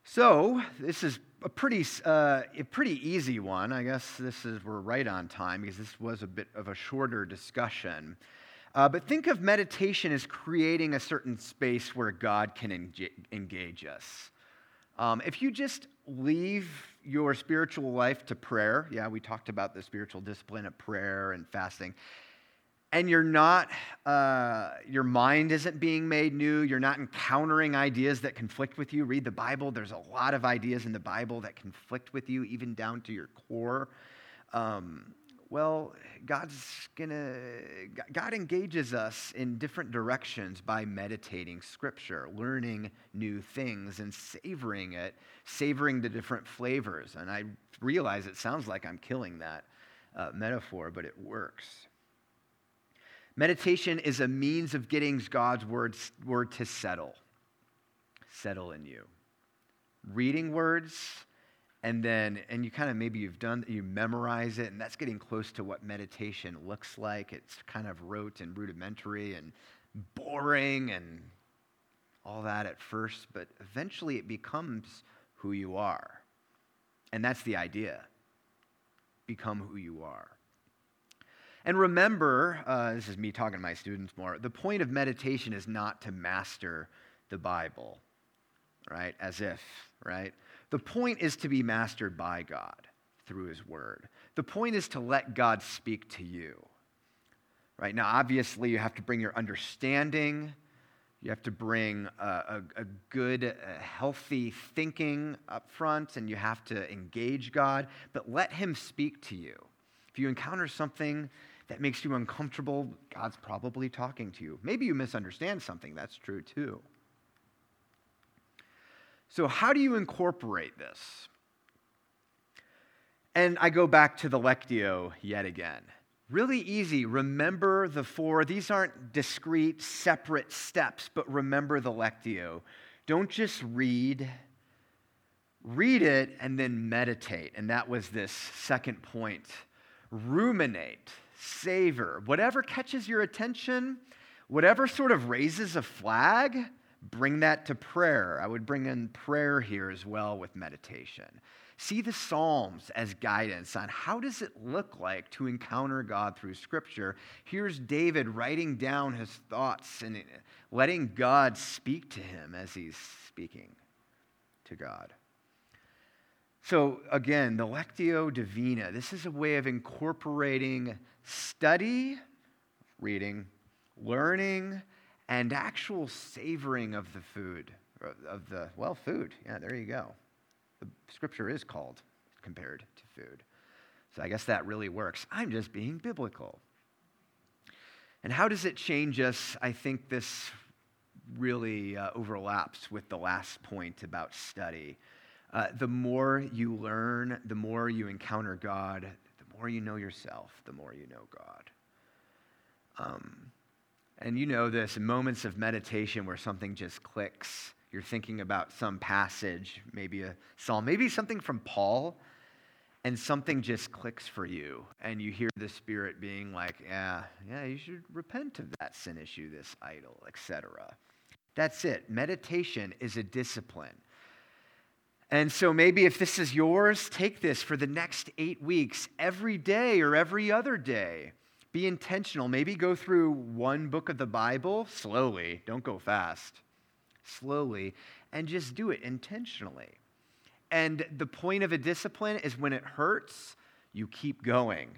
So, this is a pretty, uh, a pretty easy one. I guess this is, we're right on time because this was a bit of a shorter discussion. Uh, but think of meditation as creating a certain space where God can engage us. Um, if you just leave your spiritual life to prayer, yeah, we talked about the spiritual discipline of prayer and fasting and you're not, uh, your mind isn't being made new, you're not encountering ideas that conflict with you. Read the Bible. There's a lot of ideas in the Bible that conflict with you, even down to your core. Um, well, God's gonna, God engages us in different directions by meditating Scripture, learning new things, and savoring it, savoring the different flavors. And I realize it sounds like I'm killing that uh, metaphor, but it works. Meditation is a means of getting God's word, word to settle, settle in you. Reading words, and then, and you kind of maybe you've done, you memorize it, and that's getting close to what meditation looks like. It's kind of rote and rudimentary and boring and all that at first, but eventually it becomes who you are. And that's the idea. become who you are. And remember, uh, this is me talking to my students more, the point of meditation is not to master the Bible, right? As if, right? The point is to be mastered by God through His Word. The point is to let God speak to you, right? Now, obviously, you have to bring your understanding. You have to bring a, a, a good, a healthy thinking up front, and you have to engage God, but let Him speak to you. If you encounter something that makes you uncomfortable, God's probably talking to you. Maybe you misunderstand something, that's true too. So, how do you incorporate this? And I go back to the Lectio yet again. Really easy. Remember the four. These aren't discrete, separate steps, but remember the Lectio. Don't just read, read it and then meditate. And that was this second point. Ruminate savor, whatever catches your attention, whatever sort of raises a flag, bring that to prayer. I would bring in prayer here as well with meditation. See the Psalms as guidance on how does it look like to encounter God through Scripture. Here's David writing down his thoughts and letting God speak to him as he's speaking to God. So, again, the Lectio Divina, this is a way of incorporating study, reading, learning, and actual savoring of the food, of the, well, food. Yeah, there you go. The scripture is called compared to food. So I guess that really works. I'm just being biblical. And how does it change us? I think this really uh, overlaps with the last point about study. Uh, the more you learn, the more you encounter God, more you know yourself, the more you know God. Um, and you know this moments of meditation where something just clicks. You're thinking about some passage, maybe a psalm, maybe something from Paul, and something just clicks for you. And you hear the Spirit being like, yeah, yeah, you should repent of that sin issue, this idol, etc. That's it. Meditation is a discipline. And so maybe if this is yours, take this for the next eight weeks, every day or every other day. Be intentional. Maybe go through one book of the Bible slowly. Don't go fast. Slowly. And just do it intentionally. And the point of a discipline is when it hurts, you keep going.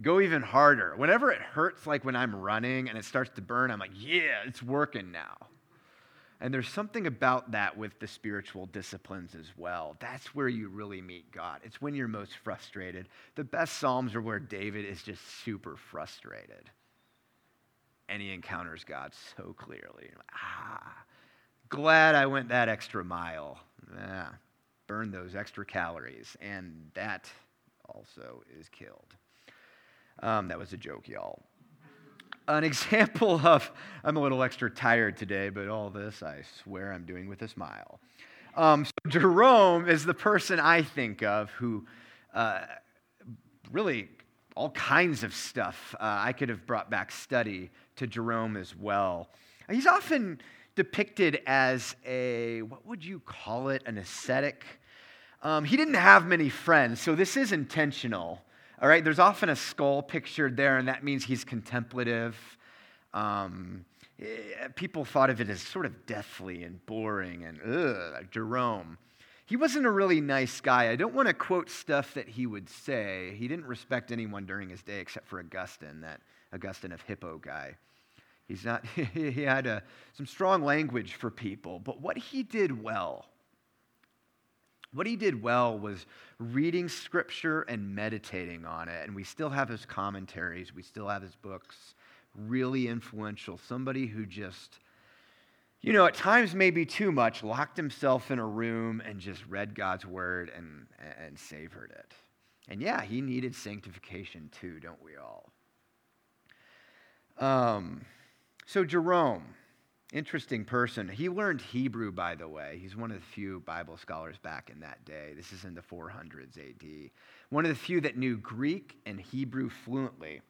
Go even harder. Whenever it hurts, like when I'm running and it starts to burn, I'm like, yeah, it's working now. And there's something about that with the spiritual disciplines as well. That's where you really meet God. It's when you're most frustrated. The best Psalms are where David is just super frustrated. And he encounters God so clearly. Ah, glad I went that extra mile. Ah, burn those extra calories. And that also is killed. Um, that was a joke, y'all an example of, I'm a little extra tired today, but all this I swear I'm doing with a smile. Um, so Jerome is the person I think of who uh, really all kinds of stuff. Uh, I could have brought back study to Jerome as well. He's often depicted as a, what would you call it, an ascetic. Um, he didn't have many friends, so this is intentional. All right, there's often a skull pictured there, and that means he's contemplative. Um, eh, people thought of it as sort of deathly and boring and ugh, like Jerome. He wasn't a really nice guy. I don't want to quote stuff that he would say. He didn't respect anyone during his day except for Augustine, that Augustine of Hippo guy. He's not, he had a, some strong language for people, but what he did well what he did well was reading scripture and meditating on it. And we still have his commentaries, we still have his books. Really influential. Somebody who just, you know, at times maybe too much, locked himself in a room and just read God's word and, and savored it. And yeah, he needed sanctification too, don't we all? Um, so, Jerome. Interesting person. He learned Hebrew, by the way. He's one of the few Bible scholars back in that day. This is in the 400s AD. One of the few that knew Greek and Hebrew fluently.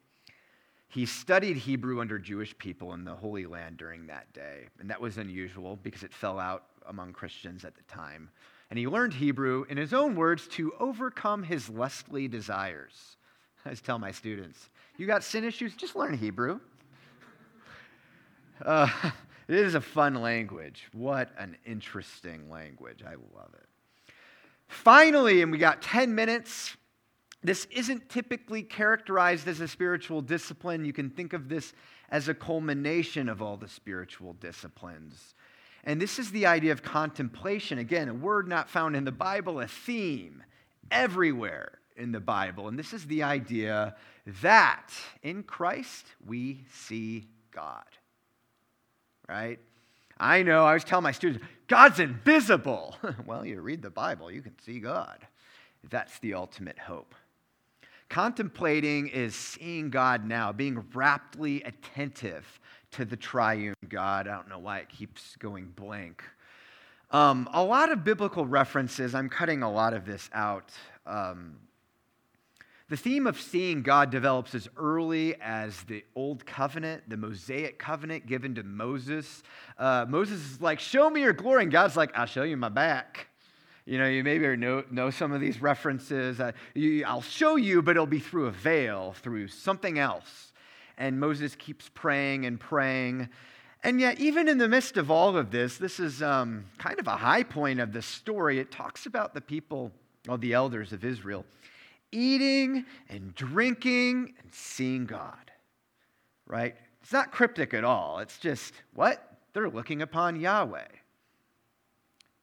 He studied Hebrew under Jewish people in the Holy Land during that day. And that was unusual because it fell out among Christians at the time. and he learned Hebrew, in his own words, to overcome his lustly desires. I just tell my students, you got sin issues? Just learn Hebrew. Uh, it is a fun language. What an interesting language. I love it. Finally, and we got 10 minutes. This isn't typically characterized as a spiritual discipline. You can think of this as a culmination of all the spiritual disciplines. And this is the idea of contemplation. Again, a word not found in the Bible, a theme everywhere in the Bible. And this is the idea that in Christ we see God. Right? I know, I was telling my students, God's invisible. well, you read the Bible, you can see God. That's the ultimate hope. Contemplating is seeing God now, being raptly attentive to the triune God. I don't know why it keeps going blank. Um, a lot of biblical references, I'm cutting a lot of this out. Um, the theme of seeing God develops as early as the Old Covenant, the Mosaic covenant given to Moses. Uh, Moses is like, Show me your glory. And God's like, I'll show you my back. You know, you maybe know, know some of these references. Uh, you, I'll show you, but it'll be through a veil, through something else. And Moses keeps praying and praying. And yet, even in the midst of all of this, this is um, kind of a high point of the story. It talks about the people, or the elders of Israel, eating and drinking and seeing God, right? It's not cryptic at all. It's just, what? They're looking upon Yahweh.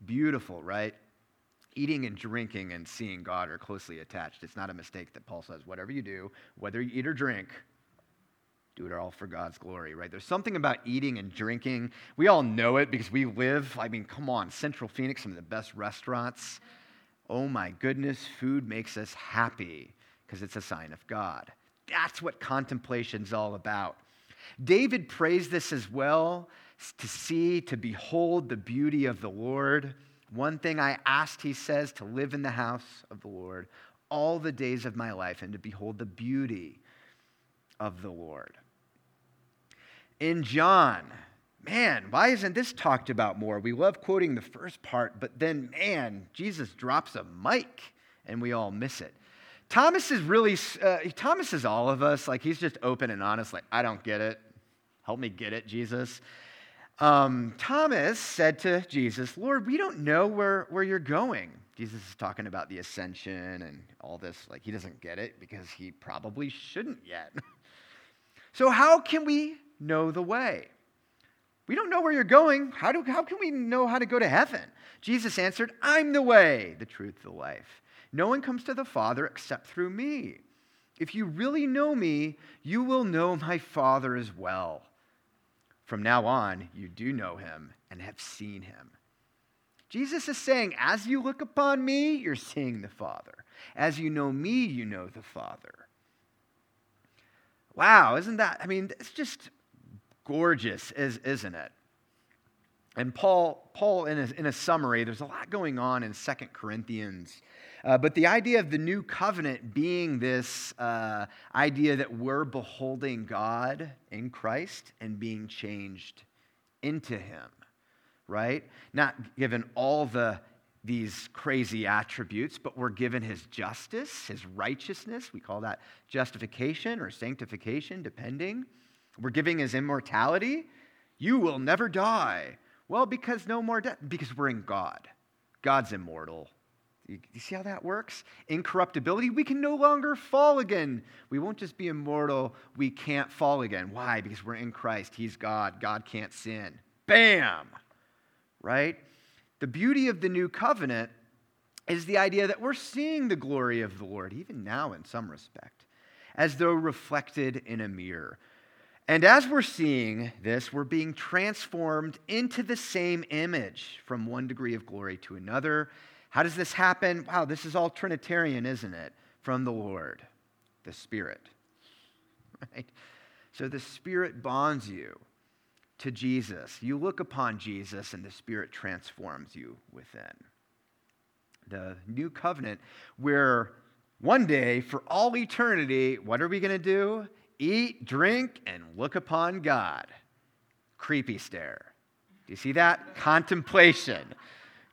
Beautiful, right? eating and drinking and seeing God are closely attached. It's not a mistake that Paul says, whatever you do, whether you eat or drink, do it all for God's glory, right? There's something about eating and drinking. We all know it because we live, I mean, come on, Central Phoenix, some of the best restaurants. Oh my goodness, food makes us happy because it's a sign of God. That's what contemplation's all about. David prays this as well to see, to behold the beauty of the Lord. One thing I asked, he says, to live in the house of the Lord all the days of my life and to behold the beauty of the Lord. In John, man, why isn't this talked about more? We love quoting the first part, but then, man, Jesus drops a mic and we all miss it. Thomas is really, uh, Thomas is all of us. Like, he's just open and honest, like, I don't get it. Help me get it, Jesus. Um, Thomas said to Jesus, Lord, we don't know where, where you're going. Jesus is talking about the ascension and all this. Like, he doesn't get it because he probably shouldn't yet. so, how can we know the way? We don't know where you're going. How, do, how can we know how to go to heaven? Jesus answered, I'm the way, the truth, the life. No one comes to the Father except through me. If you really know me, you will know my Father as well. From now on, you do know him and have seen him. Jesus is saying, as you look upon me, you're seeing the Father. As you know me, you know the Father. Wow, isn't that? I mean, it's just gorgeous, isn't it? And Paul, Paul in, a, in a summary, there's a lot going on in Second Corinthians uh, but the idea of the new covenant being this uh, idea that we're beholding God in Christ and being changed into Him, right? Not given all the these crazy attributes, but we're given his justice, his righteousness. We call that justification or sanctification, depending. We're giving his immortality. You will never die. Well, because no more death, because we're in God. God's immortal. You, you see how that works? Incorruptibility, we can no longer fall again. We won't just be immortal, we can't fall again. Why? Because we're in Christ. He's God. God can't sin. Bam! Right? The beauty of the new covenant is the idea that we're seeing the glory of the Lord, even now in some respect, as though reflected in a mirror. And as we're seeing this, we're being transformed into the same image from one degree of glory to another how does this happen? Wow, this is all Trinitarian, isn't it? From the Lord, the Spirit. Right? So the Spirit bonds you to Jesus. You look upon Jesus, and the Spirit transforms you within. The new covenant, where one day, for all eternity, what are we going to do? Eat, drink, and look upon God. Creepy stare. Do you see that? Contemplation.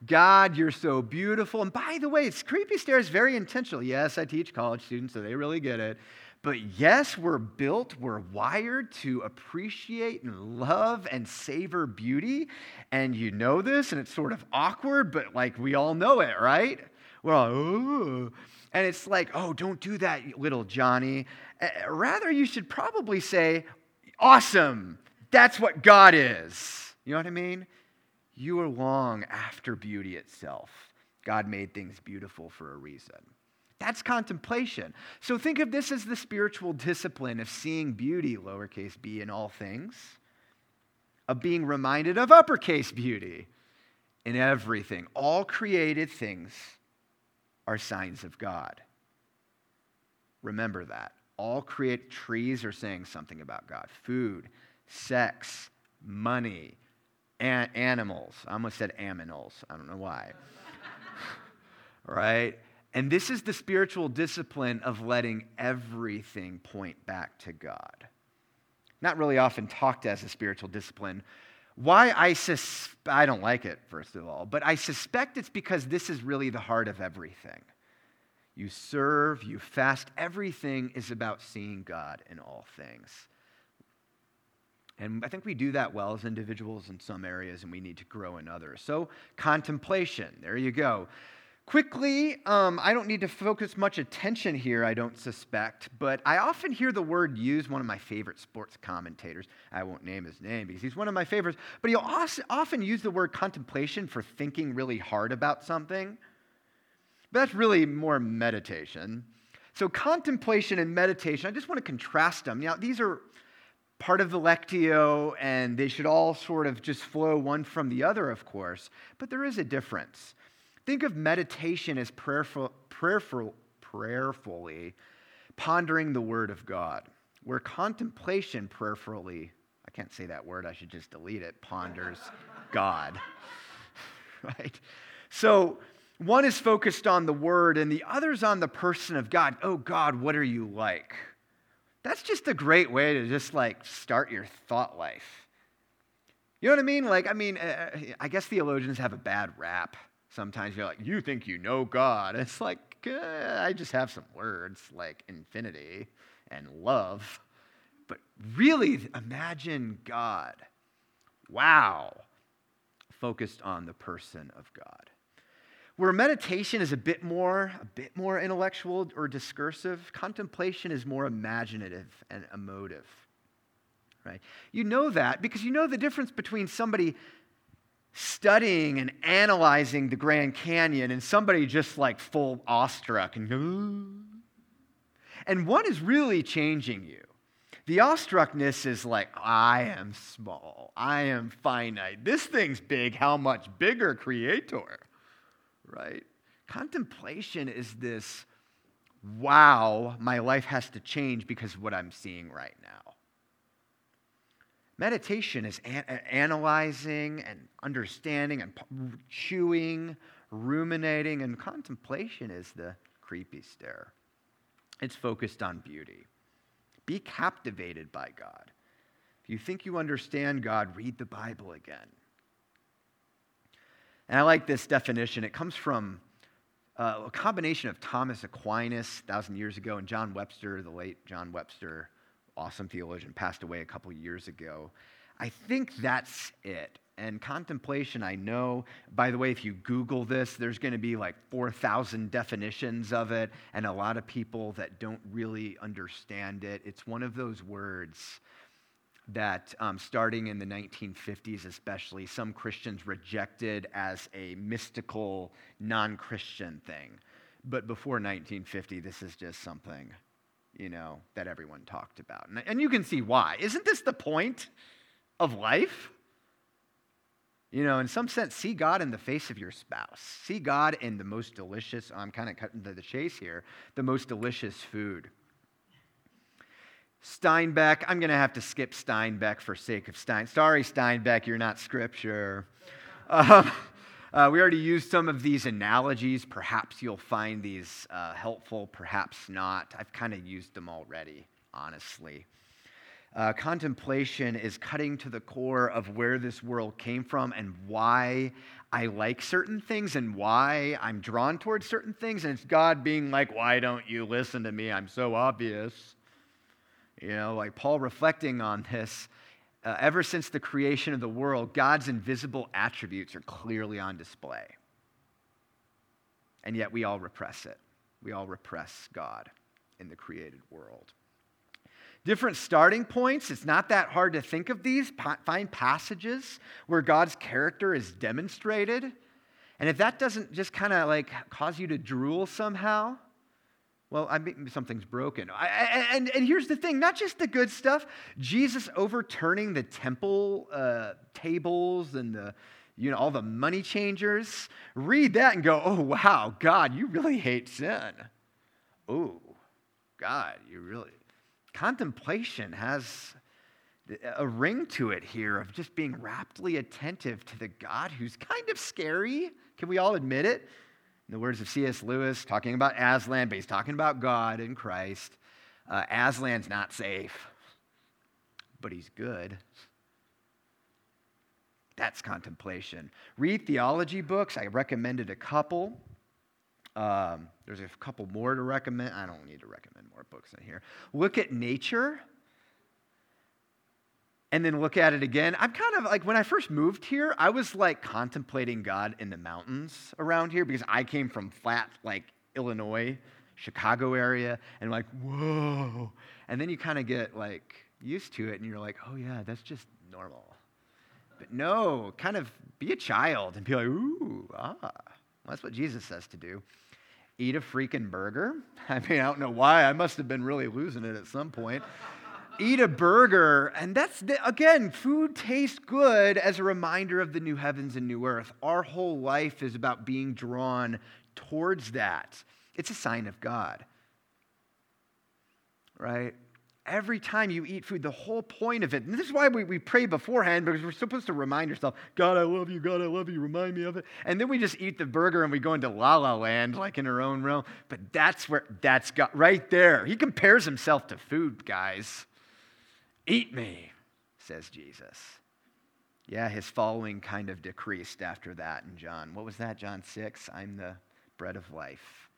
God, you're so beautiful. And by the way, it's creepy stare is very intentional. Yes, I teach college students, so they really get it. But yes, we're built, we're wired to appreciate and love and savor beauty. And you know this, and it's sort of awkward, but like we all know it, right? We're all, oh. And it's like, oh, don't do that, little Johnny. Rather, you should probably say, awesome. That's what God is. You know what I mean? You are long after beauty itself. God made things beautiful for a reason. That's contemplation. So think of this as the spiritual discipline of seeing beauty, lowercase b, in all things, of being reminded of uppercase beauty in everything. All created things are signs of God. Remember that. All create trees are saying something about God. Food, sex, money, an- animals. I almost said aminals. I don't know why. right? And this is the spiritual discipline of letting everything point back to God. Not really often talked as a spiritual discipline. Why I sus- I don't like it, first of all, but I suspect it's because this is really the heart of everything. You serve, you fast, everything is about seeing God in all things. And I think we do that well as individuals in some areas, and we need to grow in others. So, contemplation, there you go. Quickly, um, I don't need to focus much attention here, I don't suspect, but I often hear the word used, one of my favorite sports commentators. I won't name his name because he's one of my favorites, but he'll often use the word contemplation for thinking really hard about something. But that's really more meditation. So, contemplation and meditation, I just want to contrast them. Now, these are part of the Lectio, and they should all sort of just flow one from the other, of course, but there is a difference. Think of meditation as prayerful, prayerful, prayerfully pondering the Word of God, where contemplation prayerfully, I can't say that word, I should just delete it, ponders God. right? So, one is focused on the Word, and the other's on the person of God. Oh, God, what are you like? That's just a great way to just like start your thought life. You know what I mean? Like, I mean, uh, I guess theologians have a bad rap sometimes you're like, you think you know God. It's like, uh, I just have some words like infinity and love. But really, imagine God. Wow. Focused on the person of God. Where meditation is a bit more, a bit more intellectual or discursive, contemplation is more imaginative and emotive. Right? You know that because you know the difference between somebody studying and analyzing the Grand Canyon and somebody just like full awestruck and and one is really changing you. The awestruckness is like, I am small. I am finite. This thing's big. How much bigger, Creator? Right? Contemplation is this, wow, my life has to change because of what I'm seeing right now. Meditation is an- analyzing and understanding and chewing, ruminating, and contemplation is the creepy stare. It's focused on beauty. Be captivated by God. If you think you understand God, read the Bible again. And I like this definition. It comes from uh, a combination of Thomas Aquinas, thousand years ago, and John Webster, the late John Webster, awesome theologian, passed away a couple years ago. I think that's it. And contemplation, I know, by the way, if you Google this, there's going to be like 4,000 definitions of it, and a lot of people that don't really understand it. It's one of those words that, um, starting in the 1950s, especially, some Christians rejected as a mystical, non Christian thing. But before 1950, this is just something you know, that everyone talked about. And, and you can see why. Isn't this the point of life? You know, in some sense, see God in the face of your spouse. See God in the most delicious, I'm kind of cutting to the chase here, the most delicious food. Steinbeck, I'm going to have to skip Steinbeck for sake of Stein. Sorry, Steinbeck, you're not scripture. Um, uh, we already used some of these analogies. Perhaps you'll find these uh, helpful, perhaps not. I've kind of used them already, honestly. Uh, contemplation is cutting to the core of where this world came from and why I like certain things and why I'm drawn towards certain things. And it's God being like, Why don't you listen to me? I'm so obvious. You know, like Paul reflecting on this. Uh, ever since the creation of the world, God's invisible attributes are clearly on display. And yet we all repress it. We all repress God in the created world different starting points. It's not that hard to think of these. Find passages where God's character is demonstrated. And if that doesn't just kind of like cause you to drool somehow, well, I mean, something's broken. I, and, and here's the thing not just the good stuff, Jesus overturning the temple uh, tables and the, you know, all the money changers. Read that and go, oh, wow, God, you really hate sin. Oh, God, you really contemplation has a ring to it here of just being raptly attentive to the God who's kind of scary. Can we all admit it? In the words of C.S. Lewis, talking about Aslan, but he's talking about God and Christ. Uh, Aslan's not safe, but he's good. That's contemplation. Read theology books. I recommended a couple. Um, there's a couple more to recommend. I don't need to recommend more books in here. Look at nature and then look at it again. I'm kind of like when I first moved here, I was like contemplating God in the mountains around here because I came from flat, like Illinois, Chicago area, and like, whoa. And then you kind of get like used to it and you're like, oh yeah, that's just normal. But no, kind of be a child and be like, ooh, ah. Well, that's what Jesus says to do eat a freaking burger. I mean, I don't know why. I must have been really losing it at some point. Eat a burger. And that's, again, food tastes good as a reminder of the new heavens and new earth. Our whole life is about being drawn towards that. It's a sign of God, right? every time you eat food, the whole point of it, and this is why we, we pray beforehand, because we're supposed to remind ourselves, God, I love you, God, I love you, remind me of it. And then we just eat the burger and we go into la la land, like in our own realm. But that's where, that's God, right there. He compares himself to food, guys. Eat me, says Jesus. Yeah, his following kind of decreased after that in John. What was that, John 6? I'm the bread of life.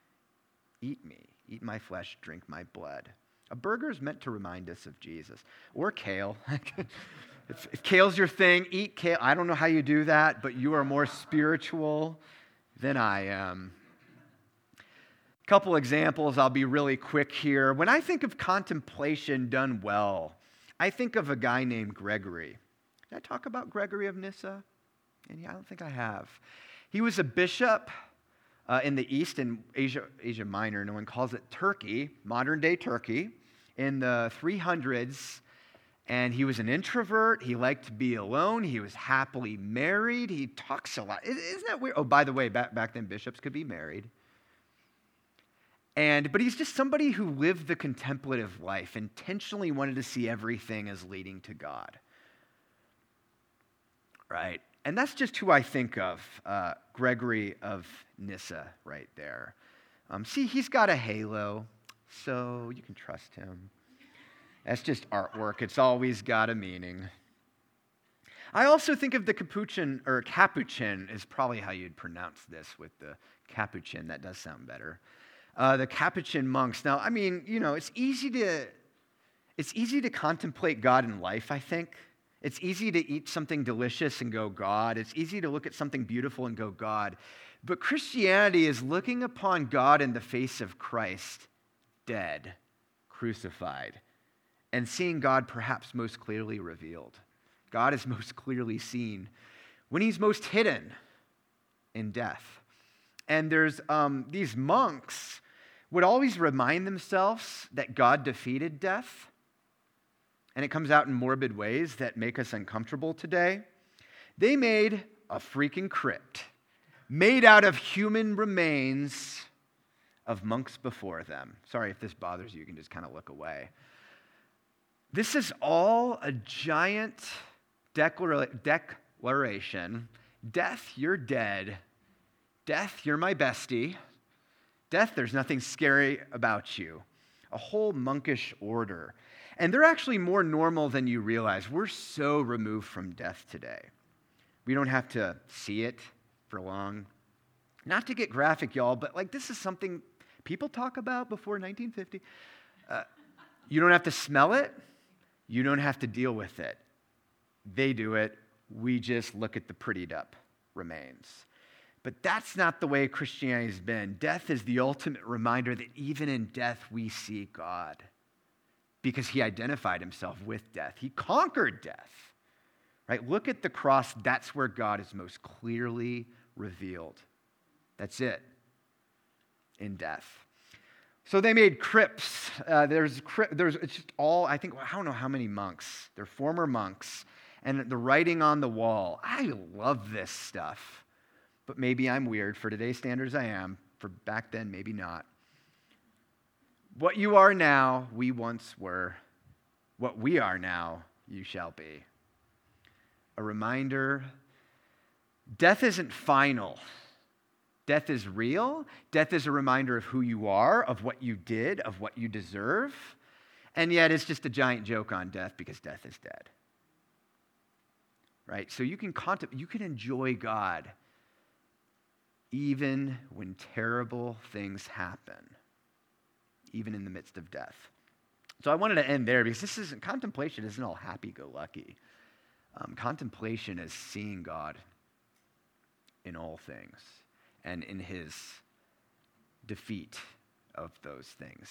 Eat me, eat my flesh, drink my blood. A burger is meant to remind us of Jesus. Or kale. if, if kale's your thing, eat kale. I don't know how you do that, but you are more spiritual than I am. A couple examples, I'll be really quick here. When I think of contemplation done well, I think of a guy named Gregory. Did I talk about Gregory of Nyssa? And yeah, I don't think I have. He was a bishop uh, in the East, in Asia, Asia Minor. No one calls it Turkey, modern day Turkey in the 300s, and he was an introvert. He liked to be alone. He was happily married. He talks a lot. Isn't that weird? Oh, by the way, back, back then, bishops could be married. And, but he's just somebody who lived the contemplative life, intentionally wanted to see everything as leading to God. Right? And that's just who I think of uh, Gregory of Nyssa, right there. Um, see, he's got a halo so you can trust him. That's just artwork, it's always got a meaning. I also think of the Capuchin, or Capuchin is probably how you'd pronounce this with the Capuchin. That does sound better. Uh, the Capuchin monks. Now, I mean, you know, it's easy to it's easy to contemplate God in life, I think. It's easy to eat something delicious and go, God. It's easy to look at something beautiful and go, God. But Christianity is looking upon God in the face of Christ dead, crucified, and seeing God perhaps most clearly revealed. God is most clearly seen when he's most hidden in death. And there's um, these monks would always remind themselves that God defeated death. And it comes out in morbid ways that make us uncomfortable today. They made a freaking crypt made out of human remains of monks before them. Sorry if this bothers you, you can just kind of look away. This is all a giant declaration Death, you're dead. Death, you're my bestie. Death, there's nothing scary about you. A whole monkish order. And they're actually more normal than you realize. We're so removed from death today. We don't have to see it for long. Not to get graphic, y'all, but like this is something people talk about before 1950. Uh, you don't have to smell it, you don't have to deal with it. They do it. We just look at the prettied up remains. But that's not the way Christianity has been. Death is the ultimate reminder that even in death we see God because he identified himself with death. He conquered death. Right? Look at the cross. That's where God is most clearly revealed. That's it in death. So they made crypts. Uh, there's, there's it's just all, I think, I don't know how many monks. They're former monks. And the writing on the wall. I love this stuff. But maybe I'm weird. For today's standards, I am. For back then, maybe not. What you are now, we once were. What we are now, you shall be. A reminder death isn't final. Death is real. Death is a reminder of who you are, of what you did, of what you deserve. And yet it's just a giant joke on death because death is dead. Right? So you can contemplate, you can enjoy God even when terrible things happen, even in the midst of death. So I wanted to end there because this isn't contemplation isn't all happy go lucky. Um, contemplation is seeing God in all things and in his defeat of those things.